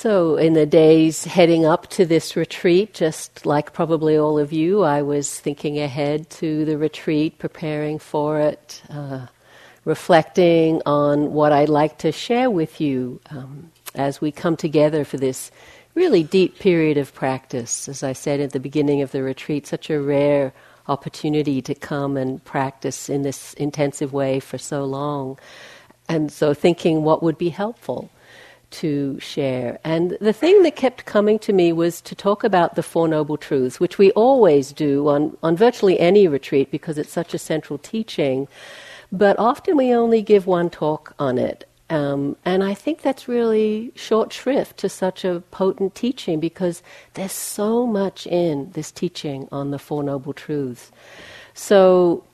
So, in the days heading up to this retreat, just like probably all of you, I was thinking ahead to the retreat, preparing for it, uh, reflecting on what I'd like to share with you um, as we come together for this really deep period of practice. As I said at the beginning of the retreat, such a rare opportunity to come and practice in this intensive way for so long. And so, thinking what would be helpful to share. And the thing that kept coming to me was to talk about the Four Noble Truths, which we always do on, on virtually any retreat because it's such a central teaching. But often we only give one talk on it. Um, and I think that's really short shrift to such a potent teaching because there's so much in this teaching on the Four Noble Truths. So,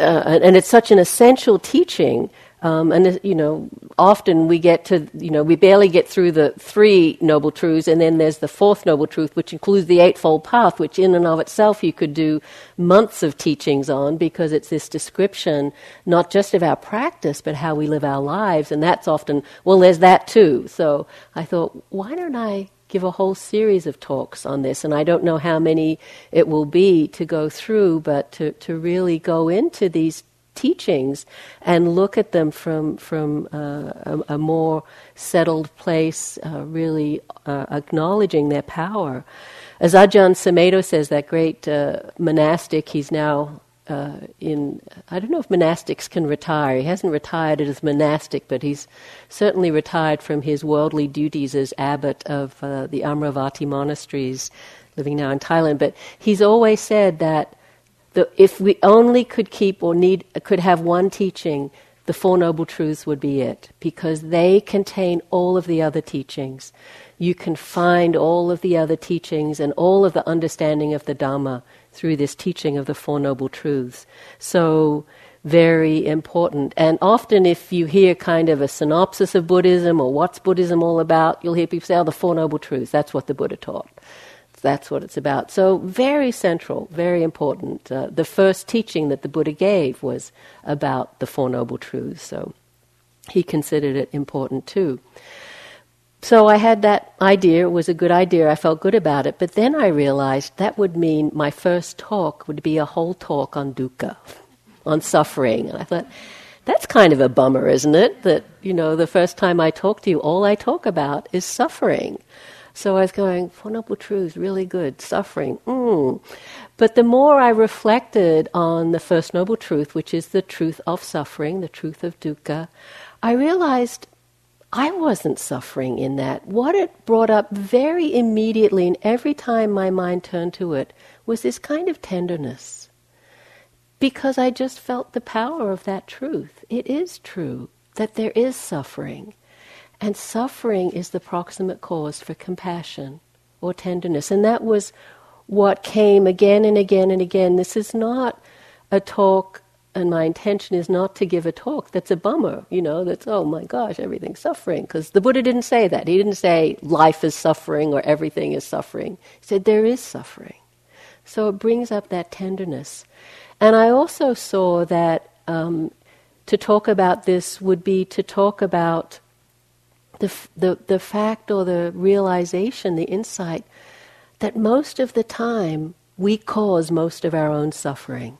uh, and it's such an essential teaching um, and you know, often we get to you know we barely get through the three noble truths, and then there's the fourth noble truth, which includes the eightfold path, which in and of itself you could do months of teachings on because it's this description not just of our practice but how we live our lives, and that's often well, there's that too. So I thought, why don't I give a whole series of talks on this, and I don't know how many it will be to go through, but to, to really go into these teachings and look at them from from uh, a, a, more settled place, uh, really uh, acknowledging their power. As Ajahn Sumedho says, that great uh, monastic, he's now uh, in. I don't know if monastics can retire. He hasn't retired as monastic, but he's certainly retired from his worldly duties as abbot of uh, the Amaravati monasteries, living now in Thailand. But he's always said that the, if we only could keep or need could have one teaching, the Four Noble Truths would be it, because they contain all of the other teachings. You can find all of the other teachings and all of the understanding of the Dhamma through this teaching of the Four Noble Truths. So, very important. And often, if you hear kind of a synopsis of Buddhism or what's Buddhism all about, you'll hear people say, oh, the Four Noble Truths, that's what the Buddha taught. That's what it's about. So, very central, very important. Uh, the first teaching that the Buddha gave was about the Four Noble Truths, so he considered it important too. So, I had that idea, it was a good idea, I felt good about it, but then I realized that would mean my first talk would be a whole talk on dukkha, on suffering. And I thought, that's kind of a bummer, isn't it? That, you know, the first time I talk to you, all I talk about is suffering. So I was going, Four Noble Truths, really good. Suffering, mm. But the more I reflected on the first Noble Truth, which is the truth of suffering, the truth of dukkha, I realized I wasn't suffering in that. What it brought up very immediately, and every time my mind turned to it, was this kind of tenderness. Because I just felt the power of that truth. It is true that there is suffering. And suffering is the proximate cause for compassion or tenderness. And that was what came again and again and again. This is not a talk, and my intention is not to give a talk that's a bummer, you know, that's, oh my gosh, everything's suffering. Because the Buddha didn't say that. He didn't say life is suffering or everything is suffering. He said there is suffering. So it brings up that tenderness. And I also saw that um, to talk about this would be to talk about the, the, the fact or the realization, the insight that most of the time we cause most of our own suffering.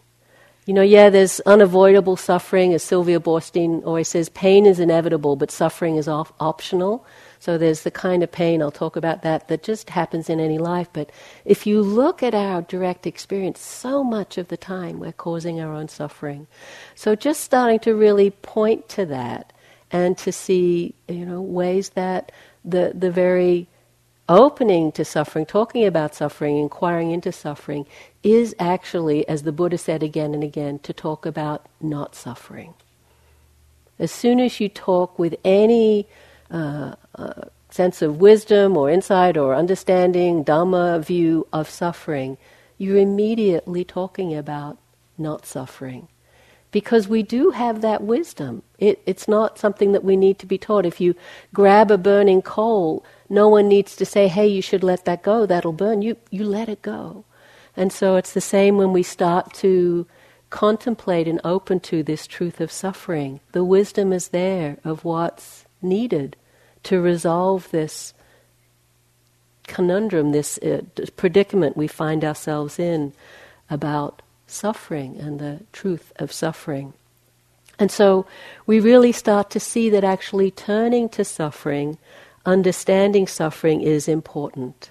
You know, yeah, there's unavoidable suffering, as Sylvia Boorstein always says, pain is inevitable, but suffering is op- optional. So there's the kind of pain, I'll talk about that, that just happens in any life. But if you look at our direct experience, so much of the time we're causing our own suffering. So just starting to really point to that and to see you know ways that the the very opening to suffering, talking about suffering, inquiring into suffering, is actually, as the Buddha said again and again, to talk about not suffering. As soon as you talk with any uh, uh, sense of wisdom or insight or understanding, Dhamma view of suffering, you're immediately talking about not suffering because we do have that wisdom. It, it's not something that we need to be taught. If you grab a burning coal, no one needs to say, hey, you should let that go, that'll burn. You, you let it go. And so it's the same when we start to contemplate and open to this truth of suffering. The wisdom is there of what's needed to resolve this conundrum, this uh, predicament we find ourselves in about suffering and the truth of suffering. And so we really start to see that actually turning to suffering, understanding suffering is important.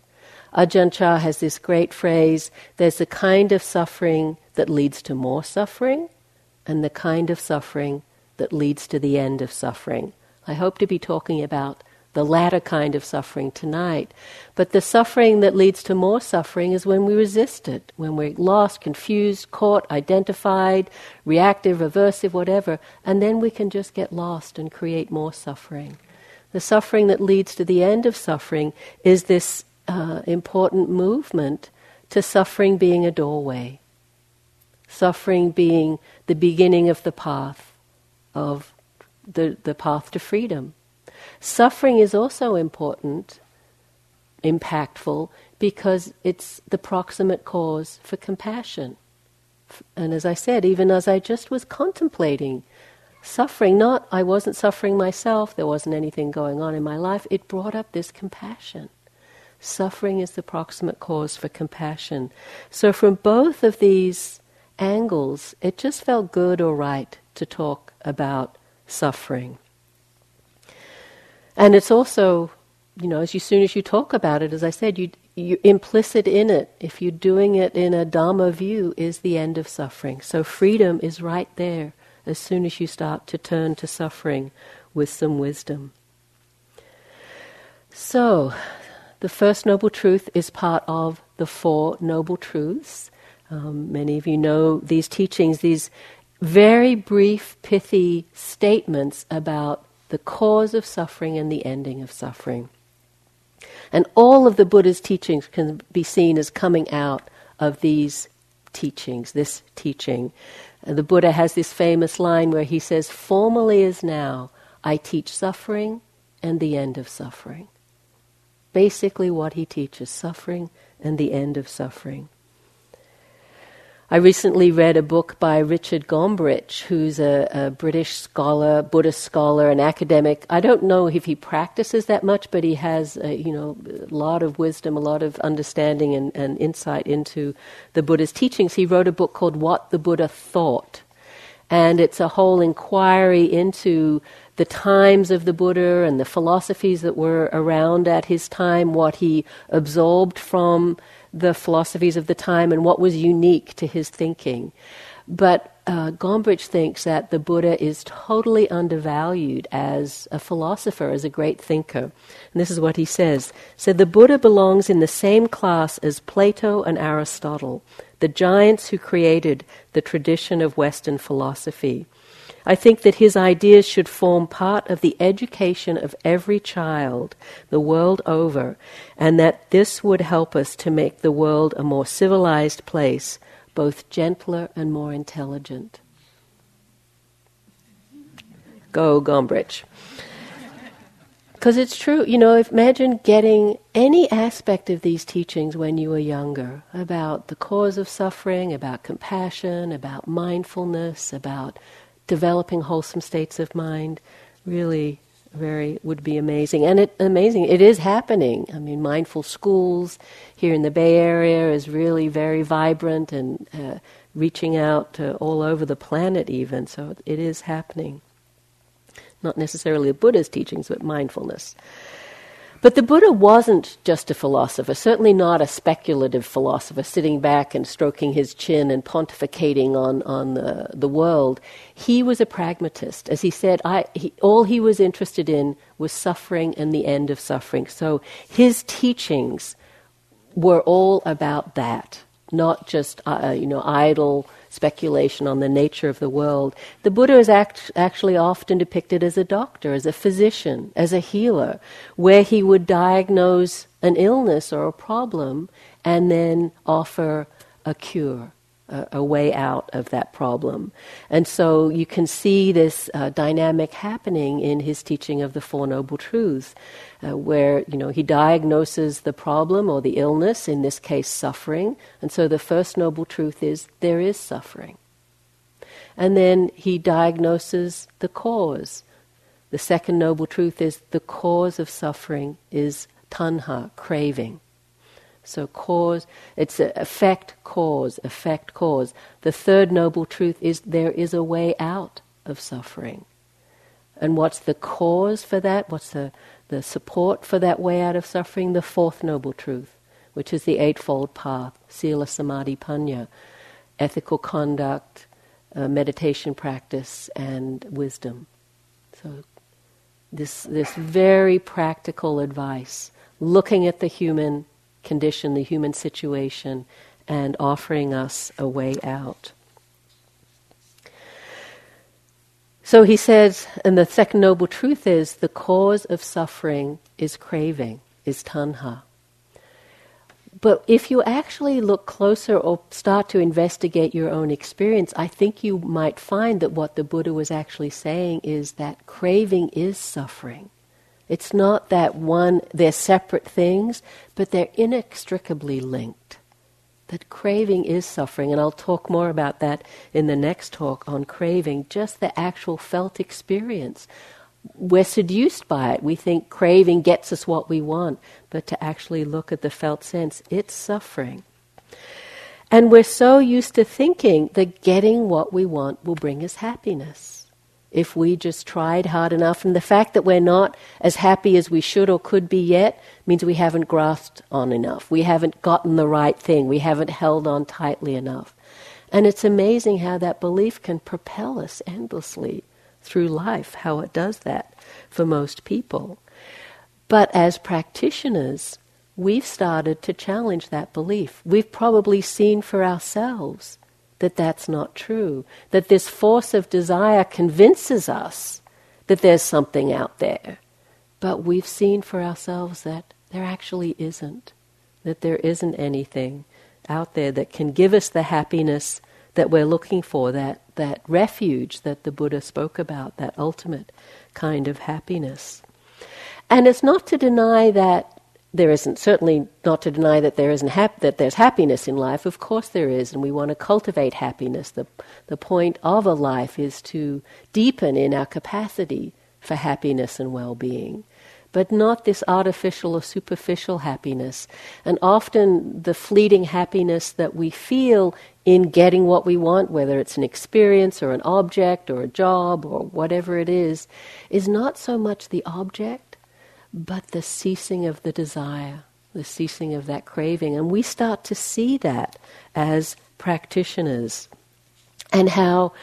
Ajahn Chah has this great phrase there's the kind of suffering that leads to more suffering, and the kind of suffering that leads to the end of suffering. I hope to be talking about the latter kind of suffering tonight. But the suffering that leads to more suffering is when we resist it, when we're lost, confused, caught, identified, reactive, aversive, whatever, and then we can just get lost and create more suffering. The suffering that leads to the end of suffering is this uh, important movement to suffering being a doorway, suffering being the beginning of the path of the, the path to freedom. Suffering is also important, impactful, because it's the proximate cause for compassion. And as I said, even as I just was contemplating suffering, not I wasn't suffering myself, there wasn't anything going on in my life, it brought up this compassion. Suffering is the proximate cause for compassion. So, from both of these angles, it just felt good or right to talk about suffering. And it's also, you know, as, you, soon as you talk about it, as I said, you, you implicit in it, if you're doing it in a Dhamma view, is the end of suffering. So freedom is right there as soon as you start to turn to suffering with some wisdom. So, the first noble truth is part of the Four Noble Truths. Um, many of you know these teachings, these very brief, pithy statements about the cause of suffering and the ending of suffering. And all of the Buddha's teachings can be seen as coming out of these teachings, this teaching. The Buddha has this famous line where he says, Formally as now, I teach suffering and the end of suffering. Basically, what he teaches suffering and the end of suffering. I recently read a book by Richard Gombrich, who's a, a, British scholar, Buddhist scholar, an academic. I don't know if he practices that much, but he has, a, you know, a lot of wisdom, a lot of understanding and, and insight into the Buddha's teachings. He wrote a book called What the Buddha Thought, and it's a whole inquiry into the times of the Buddha and the philosophies that were around at his time, what he absorbed from the philosophies of the time and what was unique to his thinking. But uh, Gombrich thinks that the Buddha is totally undervalued as a philosopher, as a great thinker. And this is what he says. So the Buddha belongs in the same class as Plato and Aristotle, the giants who created the tradition of Western philosophy. I think that his ideas should form part of the education of every child the world over, and that this would help us to make the world a more civilized place, both gentler and more intelligent. Go, Gombrich. Because it's true, you know, imagine getting any aspect of these teachings when you were younger about the cause of suffering, about compassion, about mindfulness, about developing wholesome states of mind. Really very would be amazing. And it amazing it is happening. I mean mindful schools here in the bay area is really very vibrant and uh, reaching out all over the planet even. So it is happening. Not necessarily the buddha's teachings but mindfulness but the Buddha wasn't just a philosopher, certainly not a speculative philosopher sitting back and stroking his chin and pontificating on, on the, the world. He was a pragmatist. As he said, I, he, all he was interested in was suffering and the end of suffering. So his teachings were all about that, not just uh, you know idle speculation on the nature of the world. The Buddha is act- actually often depicted as a doctor, as a physician, as a healer, where he would diagnose an illness or a problem and then offer a cure a, a, way out of that problem. And so you can see this uh, dynamic happening in his teaching of the Four Noble Truths, uh, where you know he diagnoses the problem or the illness, in this case suffering. And so the first noble truth is there is suffering. And then he diagnoses the cause. The second noble truth is the cause of suffering is tanha, craving. So cause, it's effect, cause, effect, cause. The third noble truth is there is a way out of suffering. And what's the cause for that? What's the, the support for that way out of suffering? The fourth noble truth, which is the Eightfold Path, Sila Samadhi Panya, ethical conduct, uh, meditation practice, and wisdom. So, this, this very practical advice, looking at the human condition, the human situation, and offering us a way out. So he says, and the second noble truth is the cause of suffering is craving, is tanha. But if you actually look closer or start to investigate your own experience, I think you might find that what the Buddha was actually saying is that craving is suffering. It's not that one, they're separate things, but they're inextricably linked. That craving is suffering, and I'll talk more about that in the next talk on craving, just the actual felt experience. We're seduced by it. We think craving gets us what we want, but to actually look at the felt sense, it's suffering. And we're so used to thinking that getting what we want will bring us happiness if we just tried hard enough. And the fact that we're not as happy as we should or could be yet means we haven't grasped on enough. We haven't gotten the right thing. We haven't held on tightly enough. And it's amazing how that belief can propel us endlessly through life, how it does that for most people. But as practitioners, we've started to challenge that belief. We've probably seen for ourselves that that's not true, that this force of desire convinces us that there's something out there. But we've seen for ourselves that there actually isn't, that there isn't anything out there that can give us the happiness that we're looking for, that, that refuge that the Buddha spoke about, that ultimate kind of happiness. And it's not to deny that there isn't certainly not to deny that there isn't hap- that there's happiness in life. Of course there is, and we want to cultivate happiness. The the point of a life is to deepen in our capacity for happiness and well-being, but not this artificial or superficial happiness. And often the fleeting happiness that we feel in getting what we want, whether it's an experience or an object or a job or whatever it is, is not so much the object but the ceasing of the desire, the ceasing of that craving. And we start to see that as practitioners and how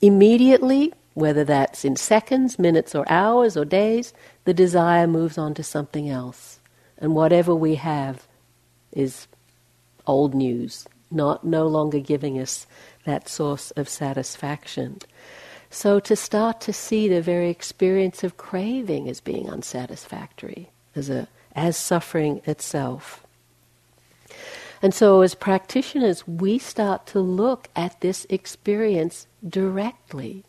immediately, whether that's in seconds, minutes, or hours, or days, the desire moves on to something else. And whatever we have is old news, not no longer giving us that source of satisfaction. So to start to see the very experience of craving as being unsatisfactory, as, a, as suffering itself. And so as practitioners, we start to look at this experience directly.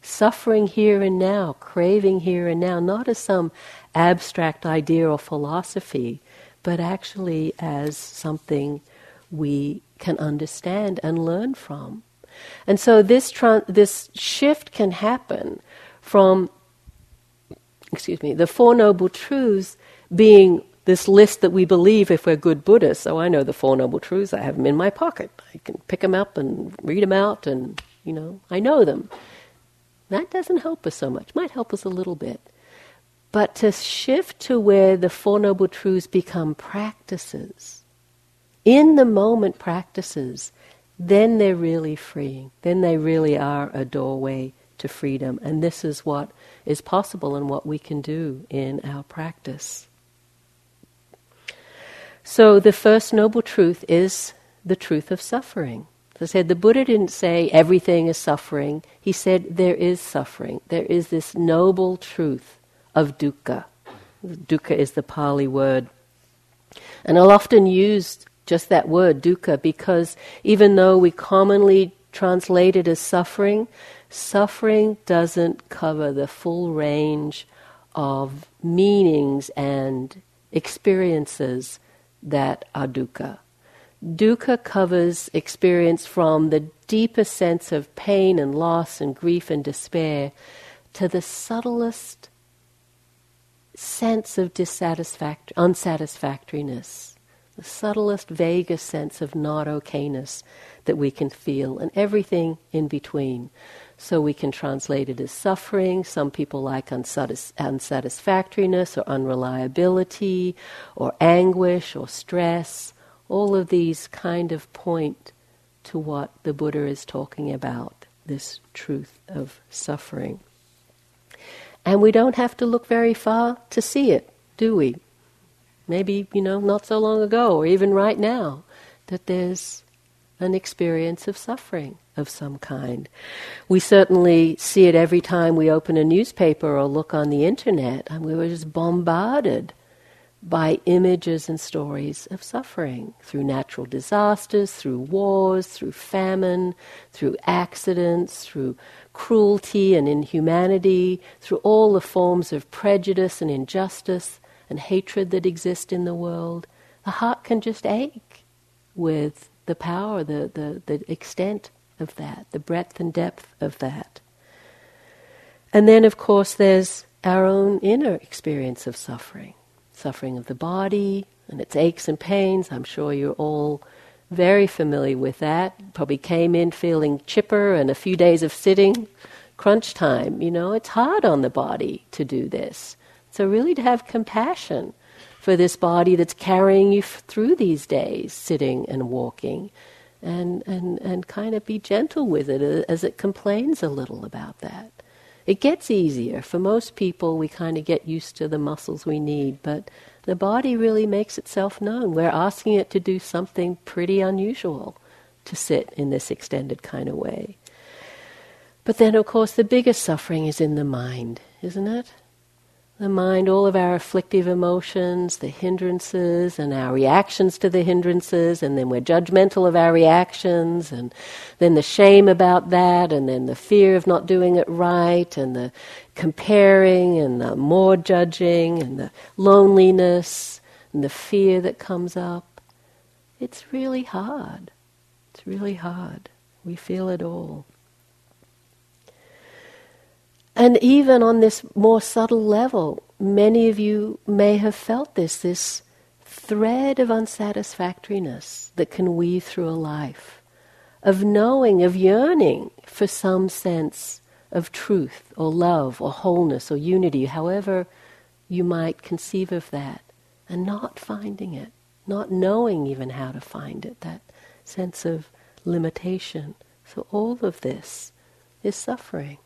Suffering here and now, craving here and now, not as some abstract idea or philosophy, but actually as something we can understand and learn from. And so this this shift can happen from excuse me, the four noble truths being this list that we believe if we're good Buddhists. So I know the four noble truths. I have them in my pocket. I can pick them up and read them out, and you know I know them. That doesn't help us so much. Might help us a little bit. But to shift to where the Four Noble Truths become practices, in the moment practices then they're really freeing. Then they really are a doorway to freedom. And this is what is possible and what we can do in our practice. So, the first noble truth is the truth of suffering. As I said, the Buddha didn't say everything is suffering. He said there is suffering. There is this noble truth of dukkha. Dukkha is the Pali word. And I'll often use just that word, dukkha, because even though we commonly translate it as suffering, suffering doesn't cover the full range of meanings and experiences that are dukkha. Dukkha covers experience from the deepest sense of pain and loss and grief and despair to the subtlest sense of dissatisfact- unsatisfactoriness, the subtlest, vaguest sense of not okayness that we can feel, and everything in between. So we can translate it as suffering. Some people like unsatis- unsatisfactoriness or unreliability or anguish or stress. All of these kind of point to what the Buddha is talking about this truth of suffering. And we don't have to look very far to see it, do we? Maybe, you know, not so long ago, or even right now, that there's an experience of suffering of some kind. We certainly see it every time we open a newspaper or look on the internet, and we were just bombarded by images and stories of suffering through natural disasters, through wars, through famine, through accidents, through cruelty and inhumanity, through all the forms of prejudice and injustice and hatred that exist in the world. The heart can just ache with the power, the, the, the extent of that, the breadth and depth of that. And then, of course, there's our own inner experience of suffering suffering of the body and its aches and pains. I'm sure you're all very familiar with that. Probably came in feeling chipper and a few days of sitting, crunch time. You know, it's hard on the body to do this. So, really, to have compassion for this body that's carrying you through these days, sitting and walking, and, and, and kind of be gentle with it uh, as it complains a little about that. It gets easier. For most people, we kind of get used to the muscles we need, but the body really makes itself known. We're asking it to do something pretty unusual to sit in this extended kind of way. But then, of course, the biggest suffering is in the mind, isn't it? The mind, all of our afflictive emotions, the hindrances, and our reactions to the hindrances, and then we're judgmental of our reactions, and then the shame about that, and then the fear of not doing it right, and the comparing, and the more judging, and the loneliness, and the fear that comes up. It's really hard. It's really hard. We feel it all. And even on this more subtle level, many of you may have felt this this thread of unsatisfactoriness that can weave through a life, of knowing, of yearning for some sense of truth or love or wholeness or unity, however you might conceive of that, and not finding it, not knowing even how to find it, that sense of limitation. So, all of this is suffering.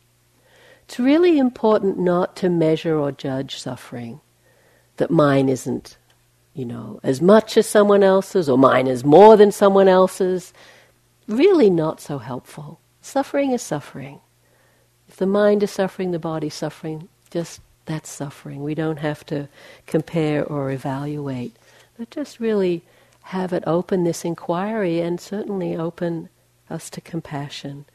It's really important not to measure or judge suffering. That mine isn't, you know, as much as someone else's, or mine is more than someone else's. Really not so helpful. Suffering is suffering. If the mind is suffering, the body suffering, just that's suffering. We don't have to compare or evaluate, but just really have it open this inquiry and certainly open us to compassion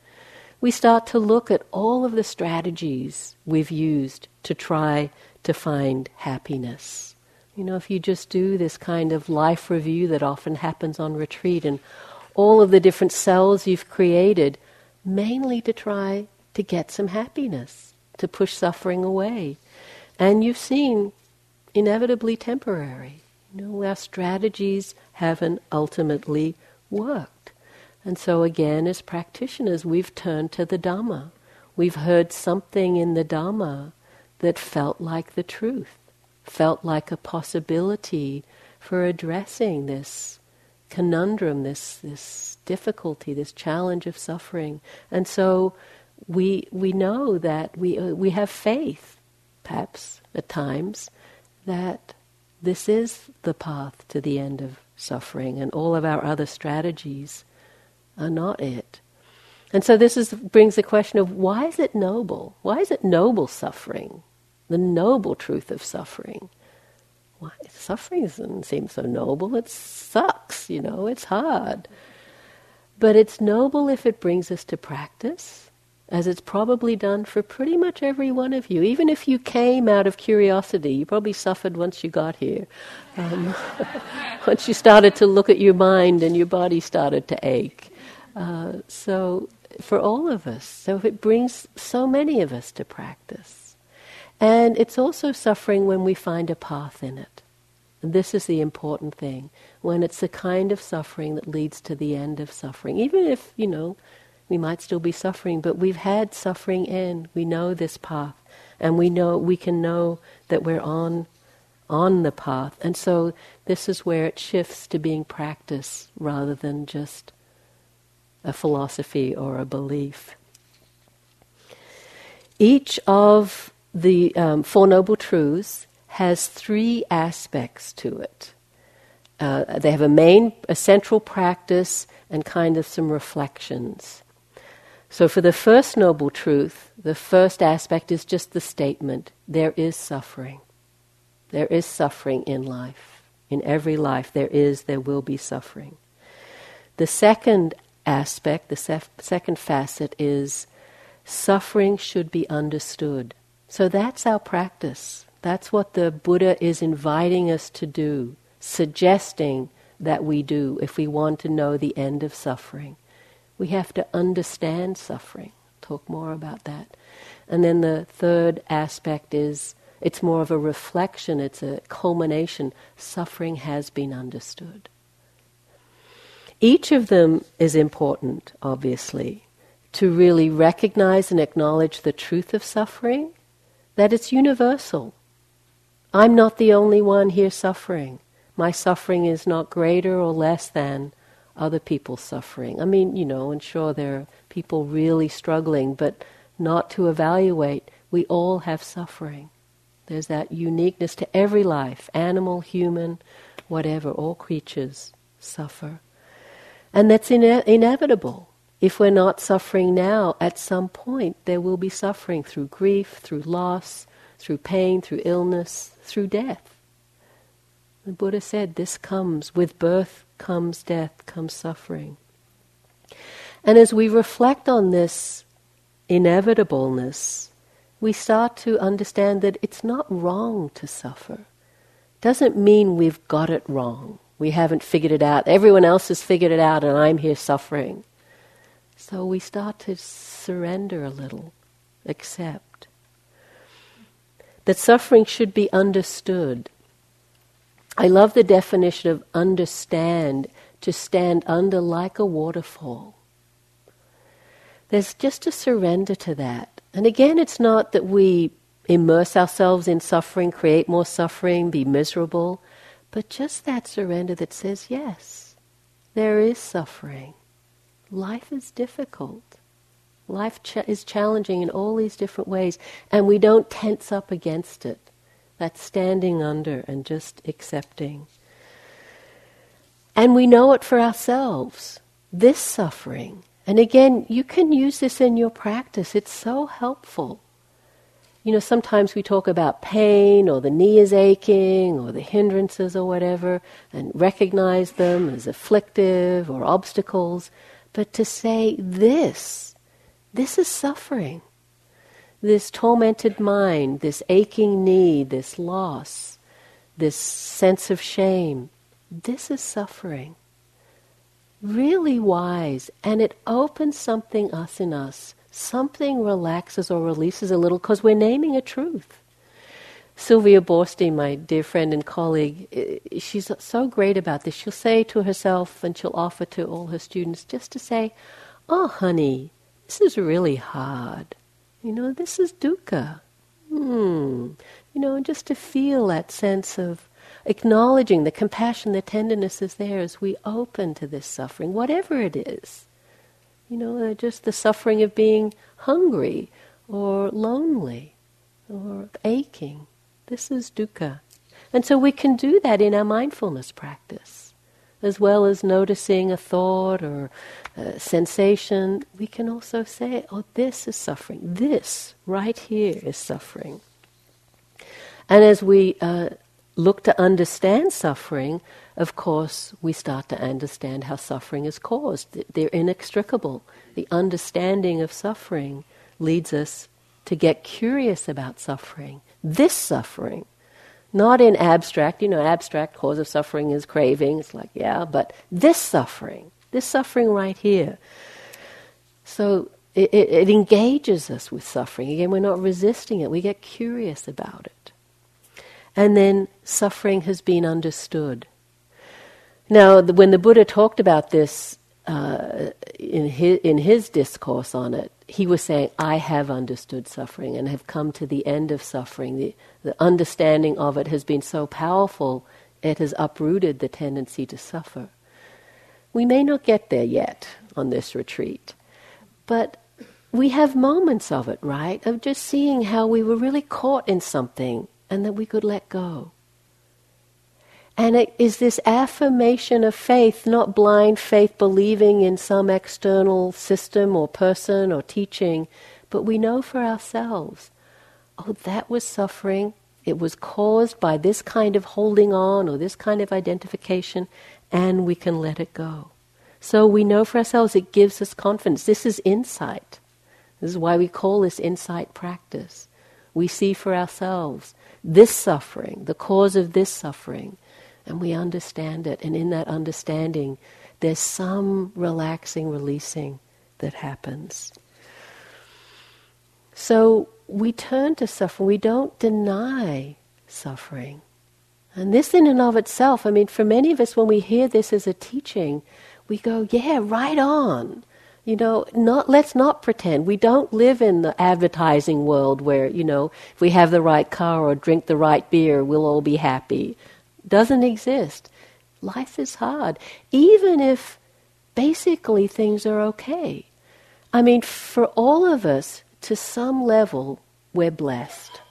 we start to look at all of the strategies we've used to try to find happiness. You know, if you just do this kind of life review that often happens on retreat and all of the different cells you've created, mainly to try to get some happiness, to push suffering away. And you've seen inevitably temporary. You know, our strategies haven't ultimately worked. And so, again, as practitioners, we've turned to the Dhamma. We've heard something in the Dhamma that felt like the truth, felt like a possibility for addressing this conundrum, this, this difficulty, this challenge of suffering. And so we, we know that we, uh, we have faith, perhaps at times, that this is the path to the end of suffering, and all of our other strategies are not it. And so this is, brings the question of why is it noble? Why is it noble suffering? The noble truth of suffering. Why suffering doesn't seem so noble? It sucks, you know, it's hard. But it's noble if it brings us to practice, as it's probably done for pretty much every one of you. Even if you came out of curiosity, you probably suffered once you got here. Um, once you started to look at your mind and your body started to ache. Uh, so for all of us. So it brings so many of us to practice. And it's also suffering when we find a path in it. And this is the important thing. When it's the kind of suffering that leads to the end of suffering. Even if, you know, we might still be suffering, but we've had suffering end. We know this path. And we know we can know that we're on on the path. And so this is where it shifts to being practice rather than just a philosophy or a belief. Each of the um, Four Noble Truths has three aspects to it. Uh, they have a main, a central practice, and kind of some reflections. So, for the first noble truth, the first aspect is just the statement there is suffering. There is suffering in life. In every life, there is, there will be suffering. The second aspect, the sef- second facet is suffering should be understood. So that's our practice. That's what the Buddha is inviting us to do, suggesting that we do if we want to know the end of suffering. We have to understand suffering. Talk more about that. And then the third aspect is it's more of a reflection, it's a culmination. Suffering has been understood. Each of them is important, obviously, to really recognize and acknowledge the truth of suffering, that it's universal. I'm not the only one here suffering. My suffering is not greater or less than other people's suffering. I mean, you know, and sure there are people really struggling, but not to evaluate. We all have suffering. There's that uniqueness to every life animal, human, whatever, all creatures suffer. And that's ine- inevitable. If we're not suffering now, at some point there will be suffering through grief, through loss, through pain, through illness, through death. The Buddha said this comes, with birth comes death, comes suffering. And as we reflect on this inevitableness, we start to understand that it's not wrong to suffer. Doesn't mean we've got it wrong. We haven't figured it out. Everyone else has figured it out, and I'm here suffering. So we start to surrender a little, accept. That suffering should be understood. I love the definition of understand, to stand under like a waterfall. There's just a surrender to that. And again, it's not that we immerse ourselves in suffering, create more suffering, be miserable. But just that surrender that says, yes, there is suffering. Life is difficult. Life ch- is challenging in all these different ways, and we don't tense up against it. That's standing under and just accepting. And we know it for ourselves, this suffering. And again, you can use this in your practice. It's so helpful. You know, sometimes we talk about pain or the knee is aching or the hindrances or whatever and recognize them as afflictive or obstacles. But to say this, this is suffering. This tormented mind, this aching knee, this loss, this sense of shame, this is suffering. Really wise, and it opens something us in us something relaxes or releases a little because we're naming a truth. Sylvia Boorstein, my dear friend and colleague, she's so great about this. She'll say to herself and she'll offer to all her students just to say, Oh, honey, this is really hard. You know, this is dukkha. Hmm. You know, just to feel that sense of acknowledging the compassion, the tenderness is there as we open to this suffering, whatever it is. You know, uh, just the suffering of being hungry or lonely or aching. This is dukkha. And so we can do that in our mindfulness practice. As well as noticing a thought or a sensation, we can also say, oh, this is suffering. This right here is suffering. And as we uh, look to understand suffering, of course, we start to understand how suffering is caused. They're inextricable. The understanding of suffering leads us to get curious about suffering. This suffering, not in abstract, you know, abstract cause of suffering is craving. It's like, yeah, but this suffering, this suffering right here, So it, it, it engages us with suffering. Again, we're not resisting it, we get curious about it. And then suffering has been understood. Now, the, when the Buddha talked about this uh, in, his, in his discourse on it, he was saying, I have understood suffering and have come to the end of suffering. The, the understanding of it has been so powerful, it has uprooted the tendency to suffer. We may not get there yet on this retreat, but we have moments of it, right? Of just seeing how we were really caught in something and that we could let go. And it is this affirmation of faith, not blind faith believing in some external system or person or teaching, but we know for ourselves oh, that was suffering. It was caused by this kind of holding on or this kind of identification, and we can let it go. So we know for ourselves, it gives us confidence. This is insight. This is why we call this insight practice. We see for ourselves this suffering, the cause of this suffering, and we understand it. And in that understanding, there's some relaxing, releasing that happens. So we turn to suffering. We don't deny suffering. And this, in and of itself, I mean, for many of us, when we hear this as a teaching, we go, yeah, right on. You know, not, let's not pretend. We don't live in the advertising world where, you know, if we have the right car or drink the right beer, we'll all be happy doesn't exist. Life is hard, even if basically things are okay. I mean, for all of us, to some level, we're blessed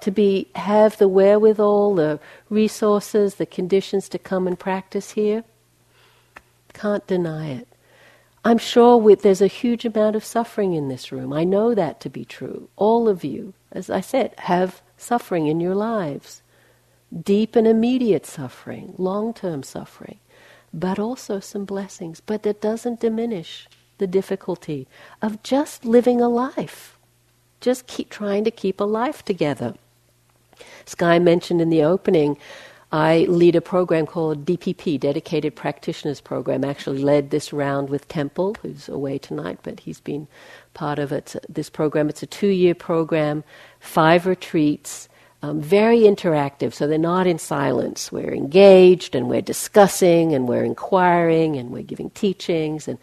to be have the wherewithal, the resources, the conditions to come and practice here. Can't deny it. I'm sure there's a huge amount of suffering in this room. I know that to be true. All of you, as I said, have suffering in your lives deep and immediate suffering, long term suffering, but also some blessings. But that doesn't diminish the difficulty of just living a life, just keep trying to keep a life together. Sky mentioned in the opening, I lead a program called DPP, Dedicated Practitioners Program. Actually, led this round with Tempel, who's away tonight, but he's been part of it. This program, it's a two-year program, five retreats, um, very interactive, so they're not in silence. We're engaged and we're discussing and we're inquiring and we're giving teachings and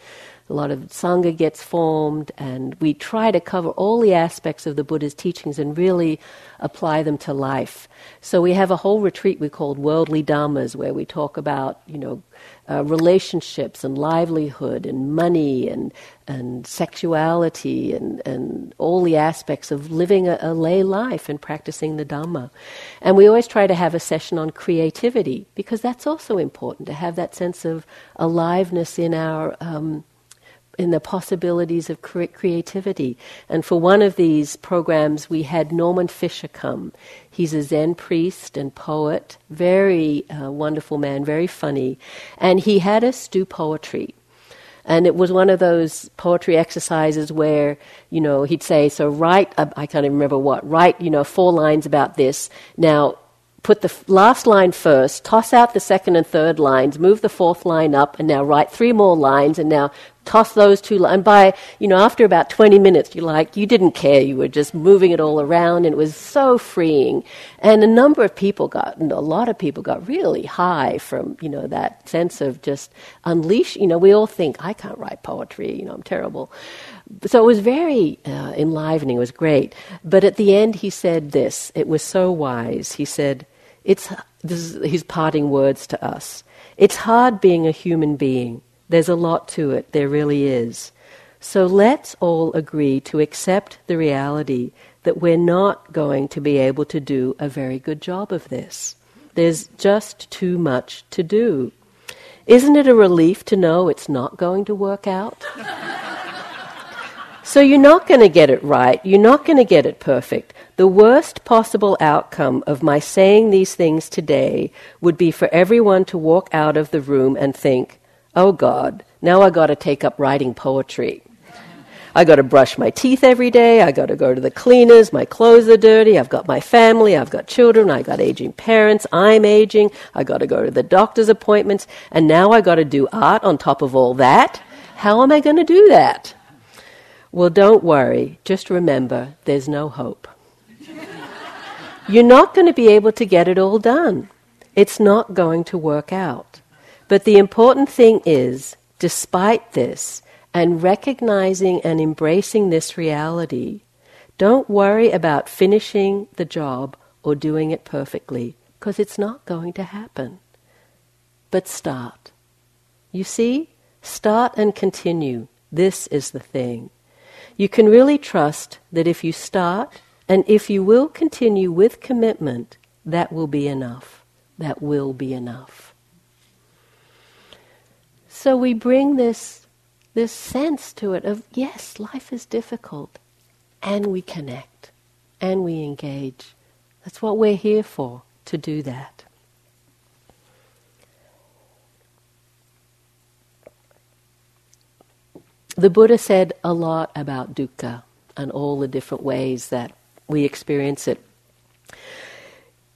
a lot of sangha gets formed and we try to cover all the aspects of the Buddha's teachings and really apply them to life. So we have a whole retreat we called Worldly Dhammas where we talk about, you know, uh, relationships and livelihood and money and and sexuality and, and all the aspects of living a, a, lay life and practicing the Dhamma. And we always try to have a session on creativity because that's also important to have that sense of aliveness in our um, in the possibilities of cre- creativity. And for one of these programs, we had Norman Fischer come. He's a Zen priest and poet, very uh, wonderful man, very funny. And he had us do poetry. And it was one of those poetry exercises where, you know, he'd say, so write, uh, I can't even remember what, write, you know, four lines about this. Now, put the last line first, toss out the second and third lines, move the fourth line up, and now write three more lines, and now toss those two. And by, you know, after about 20 minutes, you're like, you didn't care. You were just moving it all around, and it was so freeing. And a number of people got, a lot of people got really high from, you know, that sense of just unleash. You know, we all think, I can't write poetry, you know, I'm terrible. So it was very uh, enlivening, it was great. But at the end, he said this, it was so wise. He said, it's, this is his parting words to us. It's hard being a human being. There's a lot to it, there really is. So let's all agree to accept the reality that we're not going to be able to do a very good job of this. There's just too much to do. Isn't it a relief to know it's not going to work out? so you're not going to get it right, you're not going to get it perfect. The worst possible outcome of my saying these things today would be for everyone to walk out of the room and think, oh God, now I got to take up writing poetry. I got to brush my teeth every day. I got to go to the cleaners. My clothes are dirty. I've got my family. I've got children. I've got aging parents. I'm aging. I got to go to the doctor's appointments. And now I got to do art on top of all that. How am I going to do that? Well, don't worry. Just remember, there's no hope. You're not going to be able to get it all done. It's not going to work out. But the important thing is, despite this, and recognizing and embracing this reality, don't worry about finishing the job or doing it perfectly, because it's not going to happen. But start. You see? Start and continue. This is the thing. You can really trust that if you start and if you will continue with commitment, that will be enough. That will be enough. So we bring this, this sense to it of yes, life is difficult, and we connect, and we engage. That's what we're here for, to do that. The Buddha said a lot about dukkha and all the different ways that we experience it.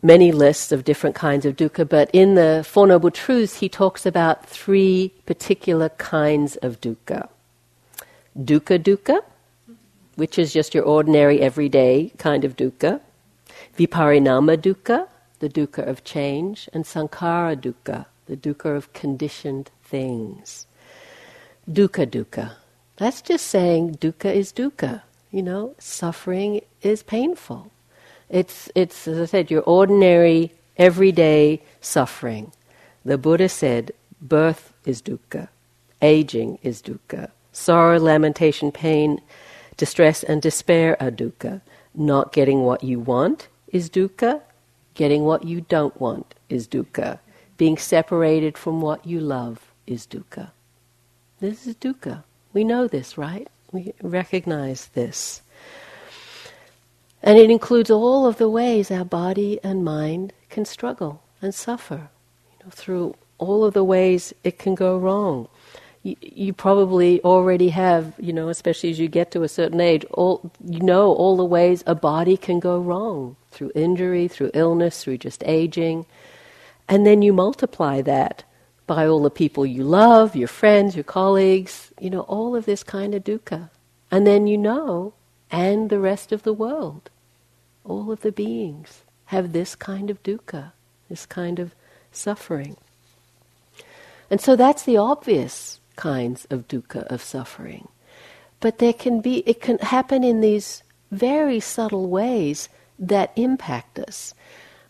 Many lists of different kinds of dukkha, but in the Four Noble Truths, he talks about three particular kinds of dukkha. Dukkha dukkha, which is just your ordinary, everyday kind of dukkha. Viparinama dukkha, the dukkha of change. And sankhara dukkha, the dukkha of conditioned things. Dukkha dukkha, that's just saying dukkha is dukkha. You know, suffering is painful. It's, it's, as I said, your ordinary, everyday suffering. The Buddha said, birth is dukkha, aging is dukkha, sorrow, lamentation, pain, distress, and despair are dukkha. Not getting what you want is dukkha, getting what you don't want is dukkha. Being separated from what you love is dukkha. This is dukkha. We know this, right? We recognize this. And it includes all of the ways our body and mind can struggle and suffer, you know, through all of the ways it can go wrong. You, you, probably already have, you know, especially as you get to a certain age, all you know all the ways a body can go wrong through injury, through illness, through just aging, and then you multiply that by all the people you love, your friends, your colleagues, you know, all of this kind of dukkha. And then you know, and the rest of the world, all of the beings have this kind of dukkha, this kind of suffering. And so that's the obvious kinds of dukkha, of suffering. But there can be, it can happen in these very subtle ways that impact us.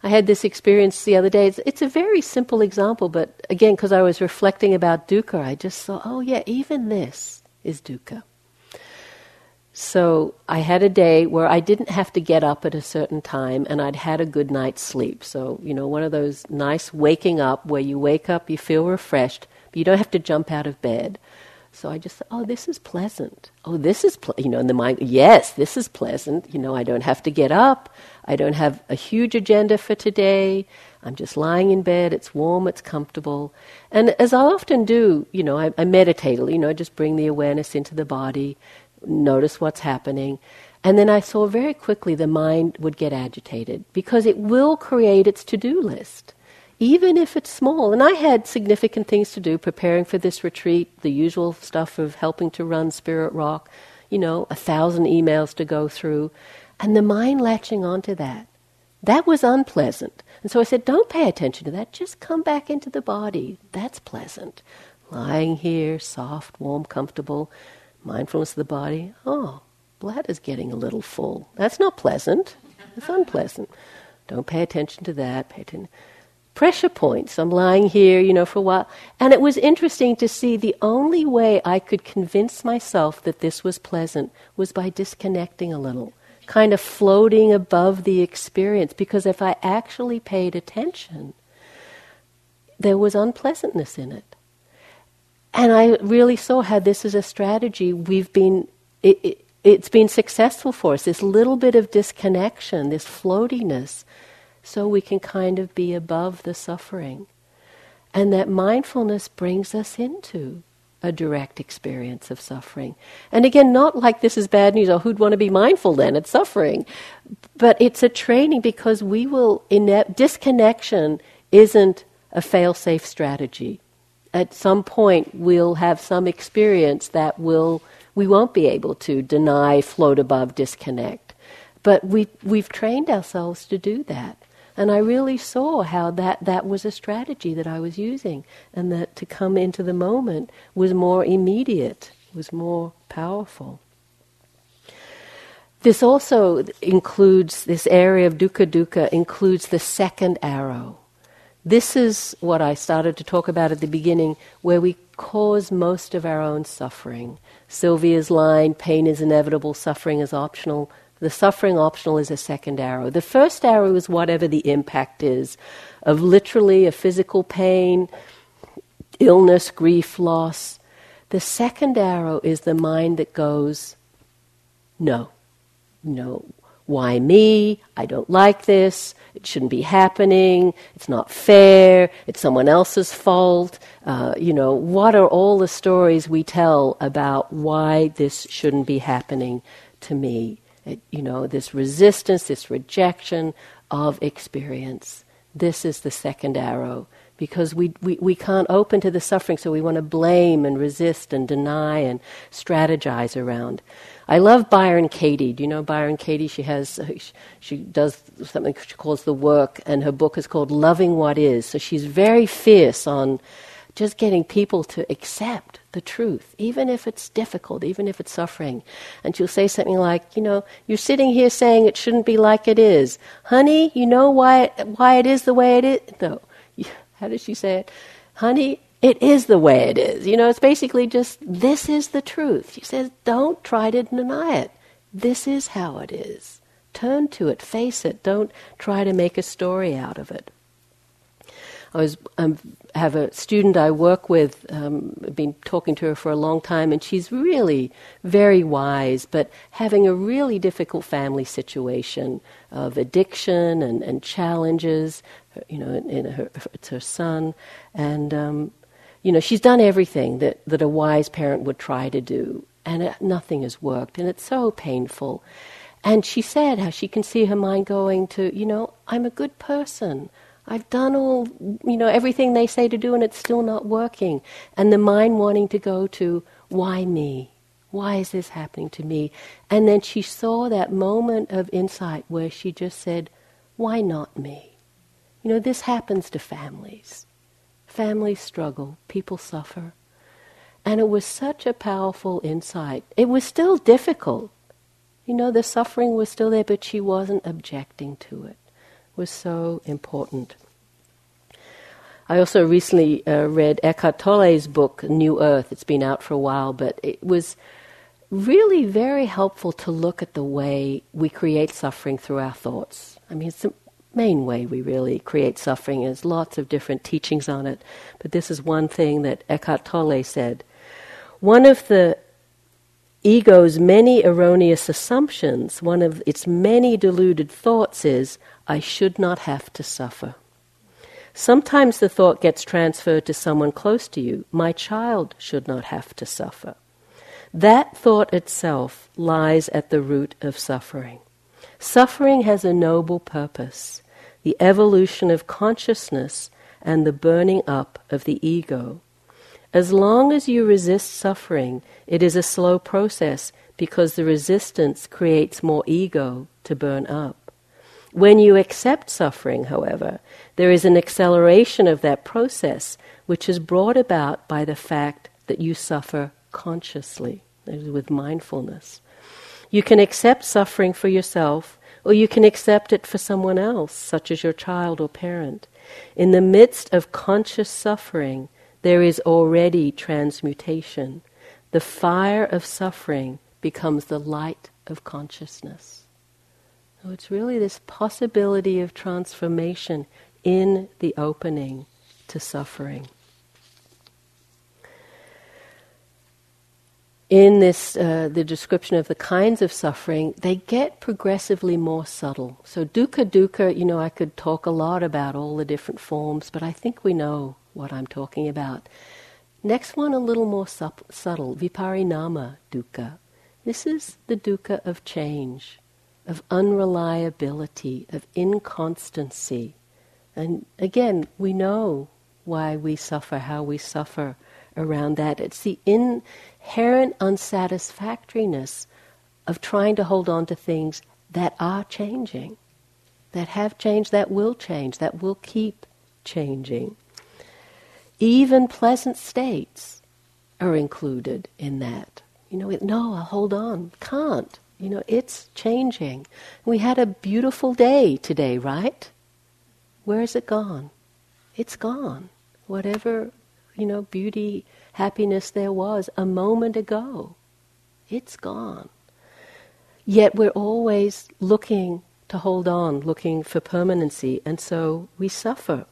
I had this experience the other day. It's, it's a very simple example, but again, because I was reflecting about dukkha, I just saw, oh yeah, even this is dukkha. So I had a day where I didn't have to get up at a certain time and I'd had a good night's sleep. So, you know, one of those nice waking up where you wake up, you feel refreshed, but you don't have to jump out of bed. So I just thought, oh, this is pleasant. Oh, this is, ple-. you know, in the mind, yes, this is pleasant. You know, I don't have to get up. I don't have a huge agenda for today. I'm just lying in bed. It's warm. It's comfortable. And as I often do, you know, I, I meditate. You know, I just bring the awareness into the body, notice what's happening. And then I saw very quickly the mind would get agitated because it will create its to do list even if it's small. And I had significant things to do preparing for this retreat, the usual stuff of helping to run Spirit Rock, you know, a thousand emails to go through, and the mind latching onto that. That was unpleasant. And so I said, don't pay attention to that. Just come back into the body. That's pleasant. Lying here, soft, warm, comfortable, mindfulness of the body. Oh, bladder's getting a little full. That's not pleasant. It's unpleasant. Don't pay attention to that. Pay attention pressure points. I'm lying here, you know, for a while. And it was interesting to see the only way I could convince myself that this was pleasant was by disconnecting a little, kind of floating above the experience. Because if I actually paid attention, there was unpleasantness in it. And I really saw how this is a strategy we've been, it, it, it's been successful for us. This little bit of disconnection, this floatiness so we can kind of be above the suffering. And that mindfulness brings us into a direct experience of suffering. And again, not like this is bad news, or who'd want to be mindful then? It's suffering. But it's a training because we will, disconnection isn't a fail safe strategy. At some point, we'll have some experience that will we won't be able to deny, float above, disconnect. But we, we've trained ourselves to do that. And I really saw how that, that was a strategy that I was using, and that to come into the moment was more immediate, was more powerful. This also includes, this area of dukkha dukkha includes the second arrow. This is what I started to talk about at the beginning, where we cause most of our own suffering. Sylvia's line, pain is inevitable, suffering is optional. The suffering optional is a second arrow. The first arrow is whatever the impact is of literally a physical pain, illness, grief, loss. The second arrow is the mind that goes, no know, why me? I don't like this. It shouldn't be happening. It's not fair. It's someone else's fault. Uh, you know, what are all the stories we tell about why this shouldn't be happening to me? It, you know, this resistance, this rejection of experience. This is the second arrow because we, we, we can't open to the suffering, so we want to blame and resist and deny and strategize around. I love Byron Katie. Do you know Byron Katie? She has she does something she calls the work, and her book is called Loving What Is. So she's very fierce on just getting people to accept the truth, even if it's difficult, even if it's suffering. And she'll say something like, you know, you're sitting here saying it shouldn't be like it is, honey. You know why why it is the way it is. No, how does she say it? Honey, it is the way it is. You know, it's basically just this is the truth. She says, don't try to deny it. This is how it is. Turn to it, face it. Don't try to make a story out of it. I was um, have a student I work with. Um, been talking to her for a long time, and she's really very wise, but having a really difficult family situation of addiction and, and challenges. You know, in, her, it's her son, and um, you know she's done everything that that a wise parent would try to do, and it, nothing has worked, and it's so painful. And she said how she can see her mind going to, you know, I'm a good person. I've done all, you know, everything they say to do and it's still not working. And the mind wanting to go to, why me? Why is this happening to me? And then she saw that moment of insight where she just said, why not me? You know, this happens to families. Families struggle, people suffer. And it was such a powerful insight. It was still difficult. You know, the suffering was still there, but she wasn't objecting to it was so important. I also recently uh, read Eckhart Tolle's book, New Earth. It's been out for a while, but it was really very helpful to look at the way we create suffering through our thoughts. I mean, it's main way we really create suffering. There's lots of different teachings on it, but this is one thing that Eckhart Tolle said. One of the ego's many erroneous assumptions, one of its many deluded thoughts is, I should not have to suffer. Sometimes the thought gets transferred to someone close to you, my child should not have to suffer. That thought itself lies at the root of suffering. Suffering has a noble purpose the evolution of consciousness and the burning up of the ego. As long as you resist suffering, it is a slow process because the resistance creates more ego to burn up. When you accept suffering, however, there is an acceleration of that process which is brought about by the fact that you suffer consciously, with mindfulness. You can accept suffering for yourself, or you can accept it for someone else, such as your child or parent. In the midst of conscious suffering, there is already transmutation. The fire of suffering becomes the light of consciousness. So it's really this possibility of transformation in the opening to suffering. In this, uh, the description of the kinds of suffering, they get progressively more subtle. So dukkha dukkha, you know, I could talk a lot about all the different forms, but I think we know what I'm talking about. Next one, a little more sup- subtle, viparinama dukkha. This is the dukkha of change, of unreliability, of inconstancy. And again, we know why we suffer, how we suffer around that. It's the inherent unsatisfactoriness of trying to hold on to things that are changing, that have changed, that will change, that will keep changing. Even pleasant states are included in that. You know, no, I'll hold on. Can't. You know, it's changing. We had a beautiful day today, right? Where is it gone? It's gone. Whatever, you know, beauty, happiness there was a moment ago, it's gone. Yet we're always looking to hold on, looking for permanency, and so we suffer.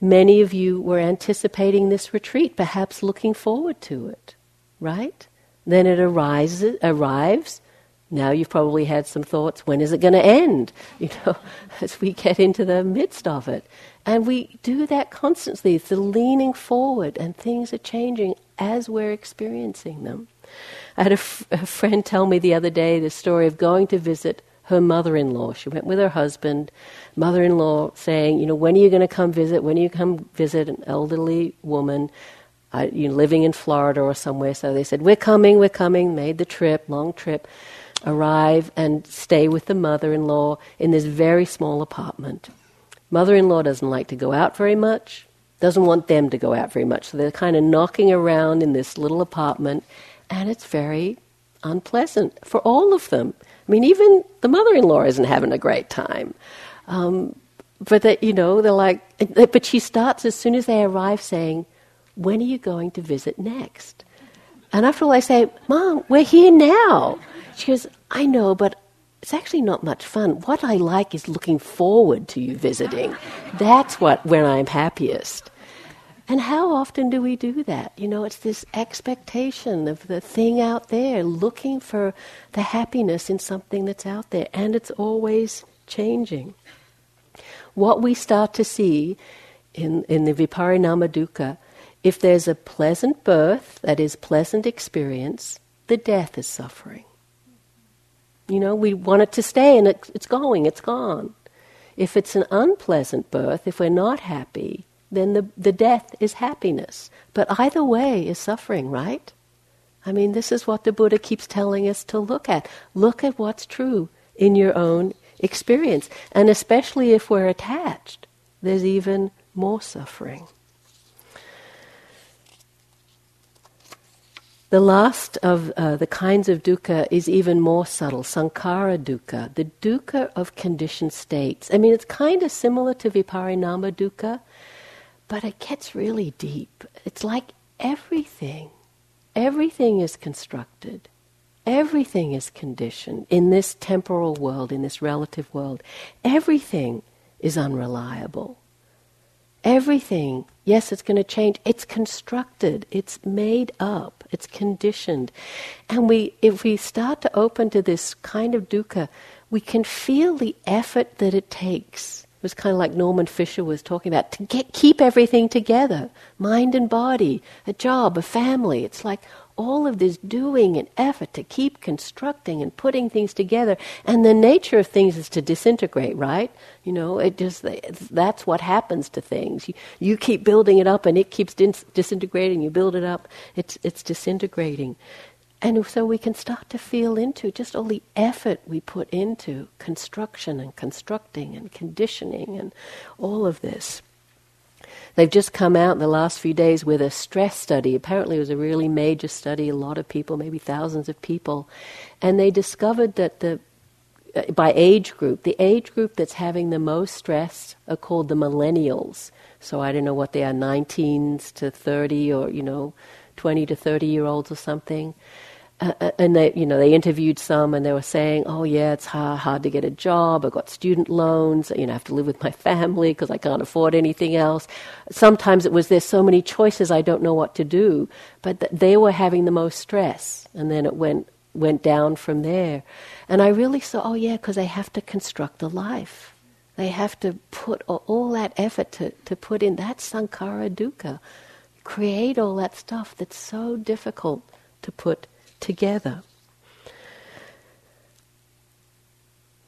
Many of you were anticipating this retreat, perhaps looking forward to it, right? Then it arises, arrives. Now you've probably had some thoughts, when is it going to end? You know, as we get into the midst of it. And we do that constantly. It's the leaning forward, and things are changing as we're experiencing them. I had a, f- a friend tell me the other day the story of going to visit her mother in law. She went with her husband, mother in law saying, You know, when are you going to come visit? When are you come visit an elderly woman? Uh, you know, living in Florida or somewhere. So they said, We're coming, we're coming, made the trip, long trip, arrive and stay with the mother in law in this very small apartment. Mother in law doesn't like to go out very much, doesn't want them to go out very much. So they're kind of knocking around in this little apartment, and it's very unpleasant for all of them. I mean, even the mother in law isn't having a great time. Um, but that, you know, they're like, but she starts as soon as they arrive saying, When are you going to visit next? And after all, I say, Mom, we're here now. She goes, I know, but it's actually not much fun. What I like is looking forward to you visiting. That's what when I'm happiest. And how often do we do that? You know, it's this expectation of the thing out there, looking for the happiness in something that's out there, and it's always changing. What we start to see in, in the Viparinama Dukkha, if there's a pleasant birth, that is, pleasant experience, the death is suffering. You know, we want it to stay and it, it's going, it's gone. If it's an unpleasant birth, if we're not happy, then the, the death is happiness. But either way is suffering, right? I mean, this is what the Buddha keeps telling us to look at. Look at what's true in your own experience. And especially if we're attached, there's even more suffering. The last of uh, the kinds of dukkha is even more subtle, sankhara dukkha, the dukkha of conditioned states. I mean, it's kind of similar to viparinama dukkha, but it gets really deep. It's like everything, everything is constructed, everything is conditioned in this temporal world, in this relative world. Everything is unreliable. Everything, yes, it's going to change. It's constructed. It's made up. It's conditioned. And we, if we start to open to this kind of dukkha, we can feel the effort that it takes. It was kind of like Norman Fischer was talking about to get, keep everything together mind and body, a job, a family. It's like all of this doing and effort to keep constructing and putting things together. And the nature of things is to disintegrate, right? You know, it just that's what happens to things. You, you keep building it up, and it keeps dis- disintegrating. You build it up, it's it's disintegrating. And so we can start to feel into just all the effort we put into construction and constructing and conditioning and all of this. They've just come out in the last few days with a stress study. Apparently, it was a really major study, a lot of people, maybe thousands of people. And they discovered that the uh, by age group, the age group that's having the most stress are called the millennials. So I don't know what they are, 19s to 30 or, you know, 20 to 30 year olds or something. Uh, uh, and they, you know, they interviewed some, and they were saying, "Oh yeah, it's hard, hard to get a job. I've got student loans. You know, I have to live with my family because I can't afford anything else." Sometimes it was there's so many choices, I don't know what to do. But th- they were having the most stress, and then it went went down from there. And I really saw, oh yeah, because they have to construct a life. They have to put all, all that effort to, to put in. that sankhara dukkha. Create all that stuff that's so difficult to put together.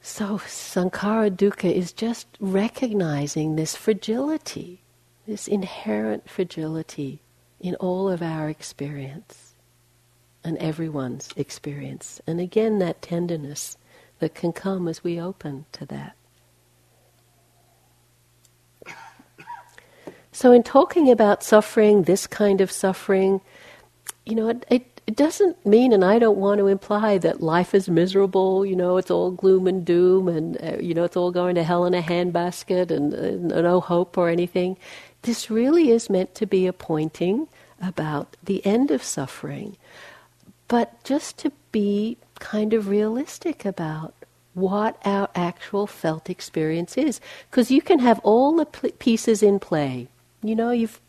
So, Sankhara dukkha is just recognizing this fragility, this inherent fragility in all of our experience and everyone's experience. And again, that tenderness that can come as we open to that. So, in talking about suffering, this kind of suffering, you know, it, it, it, doesn't mean, and I don't want to imply that life is miserable, you know, it's all gloom and doom, and, uh, you know, it's all going to hell in a handbasket and, and no hope or anything. This really is meant to be a pointing about the end of suffering, but just to be kind of realistic about what our actual felt experience is. Because you can have all the pieces in play you know you've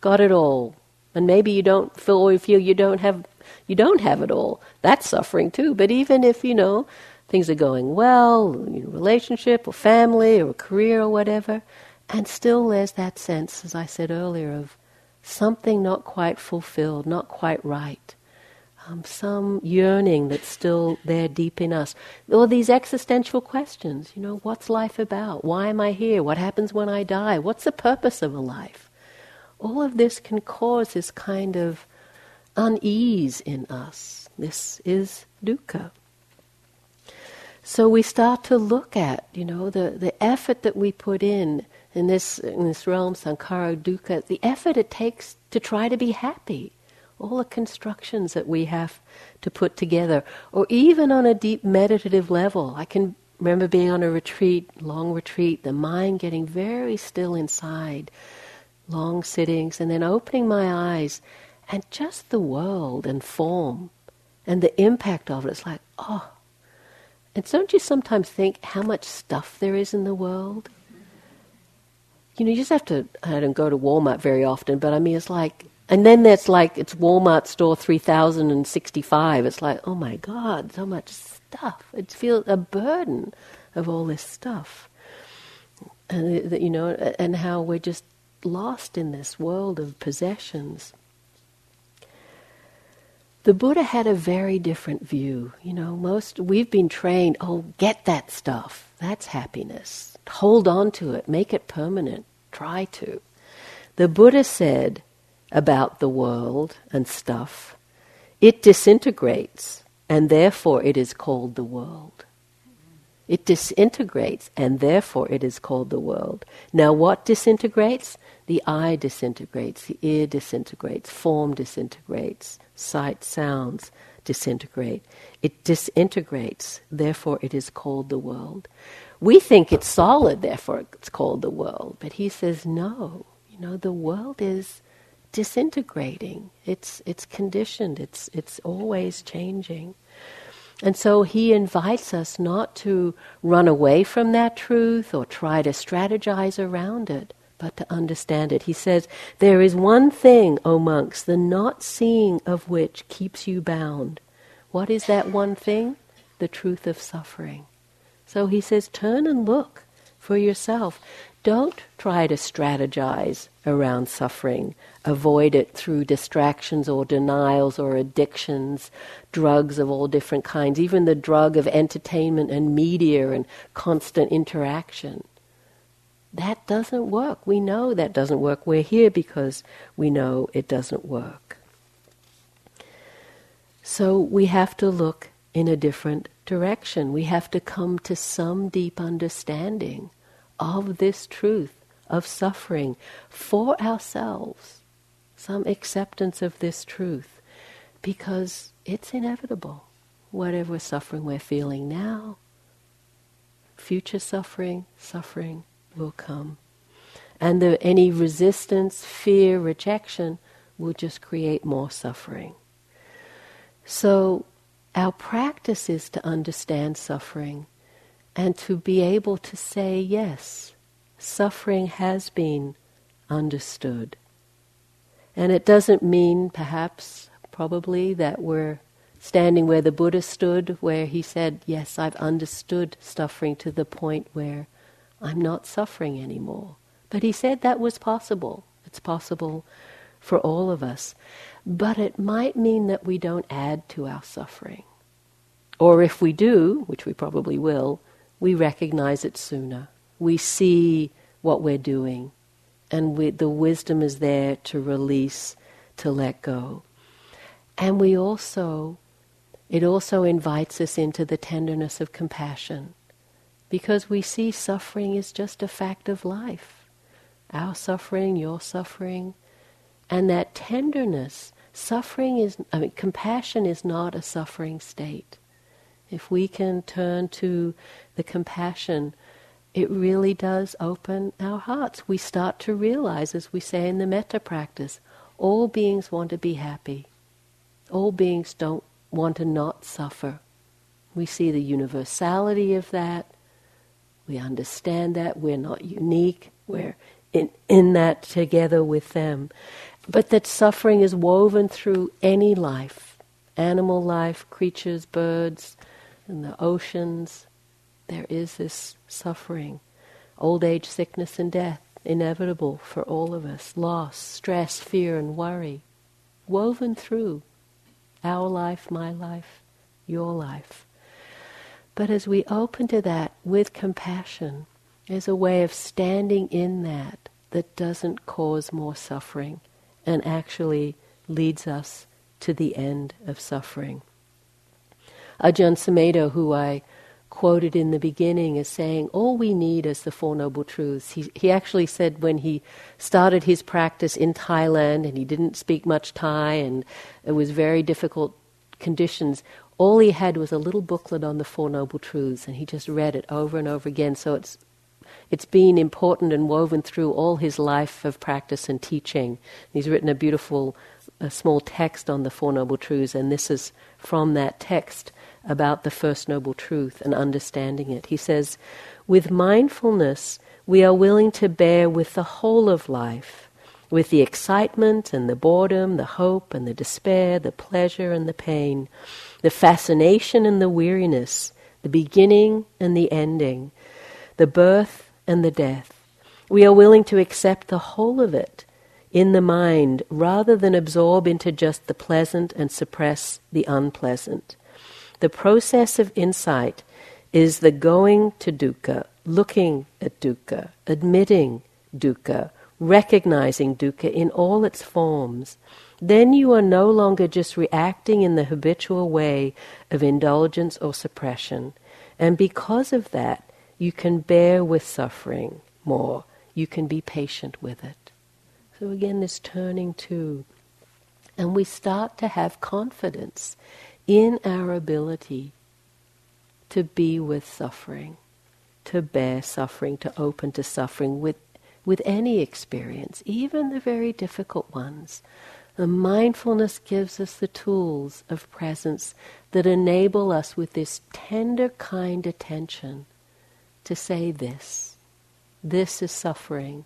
got it all, and maybe you don't feel or you feel you don't have you don't have it all. That's suffering too. But even if you know things are going well, you know, relationship or family or career or whatever, and still there's that sense, as I said earlier, of something not quite fulfilled, not quite right. Um, some yearning that's still there deep in us. Or these existential questions, you know, what's life about? Why am I here? What happens when I die? What's the purpose of a life? All of this can cause this kind of unease in us. This is dukkha. So we start to look at, you know, the, the effort that we put in in this in this realm, sankhara dukkha, the effort it takes to try to be happy all the constructions that we have to put together, or even on a deep meditative level. I can remember being on a retreat, long retreat, the mind getting very still inside, long sittings, and then opening my eyes, and just the world and form and the impact of it. It's like, oh. And don't you sometimes think how much stuff there is in the world? You know, you just have to, I don't go to Walmart very often, but I mean, it's like and then there's like, it's Walmart store 3065. It's like, oh my God, so much stuff. It feels a burden of all this stuff. And, uh, you know, and how we're just lost in this world of possessions. The Buddha had a very different view. You know, most, we've been trained, oh, get that stuff. That's happiness. Hold on to it. Make it permanent. Try to. The Buddha said, about the world and stuff, it disintegrates, and therefore it is called the world. It disintegrates, and therefore it is called the world. Now, what disintegrates? The eye disintegrates, the ear disintegrates, form disintegrates, sight, sounds disintegrate. It disintegrates, therefore it is called the world. We think it's solid, therefore it's called the world. But he says, no, you know, the world is disintegrating. It's it's conditioned. It's it's always changing. And so he invites us not to run away from that truth or try to strategize around it, but to understand it. He says, There is one thing, O monks, the not seeing of which keeps you bound. What is that one thing? The truth of suffering. So he says, Turn and look for yourself. Don't try to strategize around suffering. Avoid it through distractions or denials or addictions, drugs of all different kinds, even the drug of entertainment and media and constant interaction. That doesn't work. We know that doesn't work. We're here because we know it doesn't work. So we have to look in a different direction. We have to come to some deep understanding of this truth of suffering for ourselves, some acceptance of this truth, because it's inevitable. Whatever suffering we're feeling now, future suffering, suffering will come. And the, any resistance, fear, rejection will just create more suffering. So, our practice is to understand suffering and to be able to say, yes, suffering has been understood. And it doesn't mean, perhaps, probably, that we're standing where the Buddha stood, where he said, Yes, I've understood suffering to the point where I'm not suffering anymore. But he said that was possible. It's possible for all of us. But it might mean that we don't add to our suffering. Or if we do, which we probably will, we recognize it sooner. We see what we're doing, and we, the wisdom is there to release, to let go. And we also, it also invites us into the tenderness of compassion because we see suffering is just a fact of life. Our suffering, your suffering, and that tenderness, suffering is, I mean, compassion is not a suffering state. If we can turn to the compassion, it really does open our hearts. We start to realize, as we say in the metta practice, all beings want to be happy. All beings don't want to not suffer. We see the universality of that. We understand that we're not unique. We're in, in that together with them. But that suffering is woven through any life animal life, creatures, birds, and the oceans. There is this suffering. Old age, sickness, and death, inevitable for all of us. Loss, stress, fear, and worry, woven through our life, my life, your life. But as we open to that with compassion, as a way of standing in that that doesn't cause more suffering and actually leads us to the end of suffering. Ajahn Sumedho, who I quoted in the beginning as saying, all we need is the Four Noble Truths. He, he actually said when he started his practice in Thailand and he didn't speak much Thai and it was very difficult conditions, all he had was a little booklet on the Four Noble Truths, and he just read it over and over again. So it's it's been important and woven through all his life of practice and teaching. He's written a beautiful, a small text on the Four Noble Truths, and this is from that text about the First Noble Truth and understanding it. He says, With mindfulness, we are willing to bear with the whole of life, with the excitement and the boredom, the hope and the despair, the pleasure and the pain the fascination and the weariness, the beginning and the ending, the birth and the death. We are willing to accept the whole of it in the mind rather than absorb into just the pleasant and suppress the unpleasant. The process of insight is the going to dukkha, looking at dukkha, admitting dukkha, recognizing dukkha in all its forms, then you are no longer just reacting in the habitual way of indulgence or suppression. And because of that, you can bear with suffering more. You can be patient with it. So again, this turning to. And we start to have confidence in our ability to be with suffering, to bear suffering, to open to suffering with, with any experience, even the very difficult ones. The mindfulness gives us the tools of presence that enable us with this tender, kind attention to say this. This is suffering.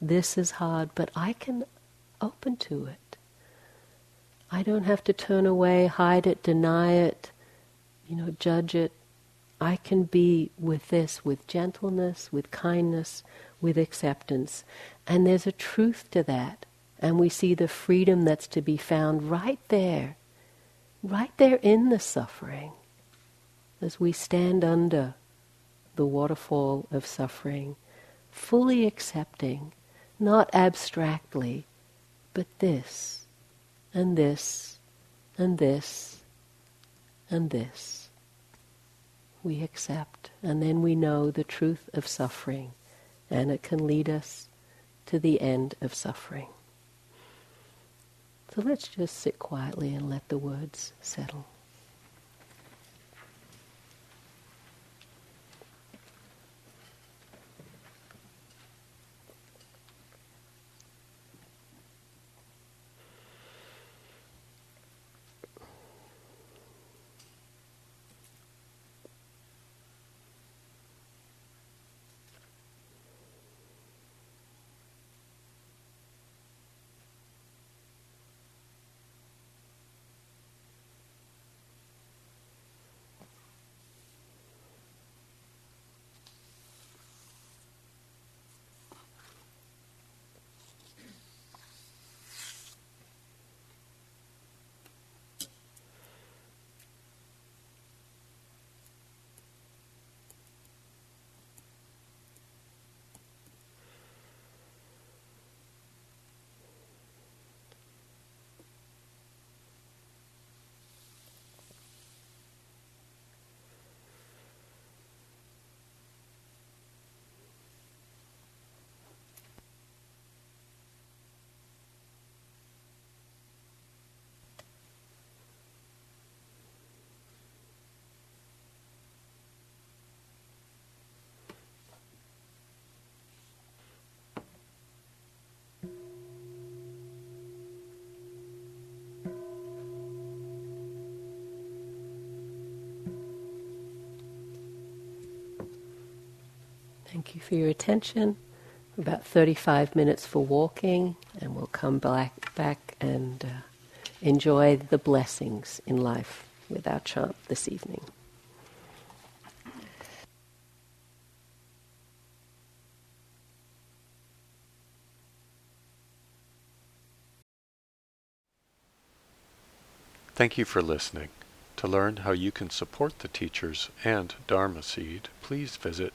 This is hard, but I can open to it. I don't have to turn away, hide it, deny it, you know, judge it. I can be with this with gentleness, with kindness, with acceptance. And there's a truth to that and we see the freedom that's to be found right there, right there in the suffering, as we stand under the waterfall of suffering, fully accepting, not abstractly, but this, and this, and this, and this. We accept, and then we know the truth of suffering, and it can lead us to the end of suffering. So let's just sit quietly and let the words settle. Thank you for your attention. About 35 minutes for walking, and we'll come back, back and uh, enjoy the blessings in life with our chant this evening. Thank you for listening. To learn how you can support the teachers and Dharma Seed, please visit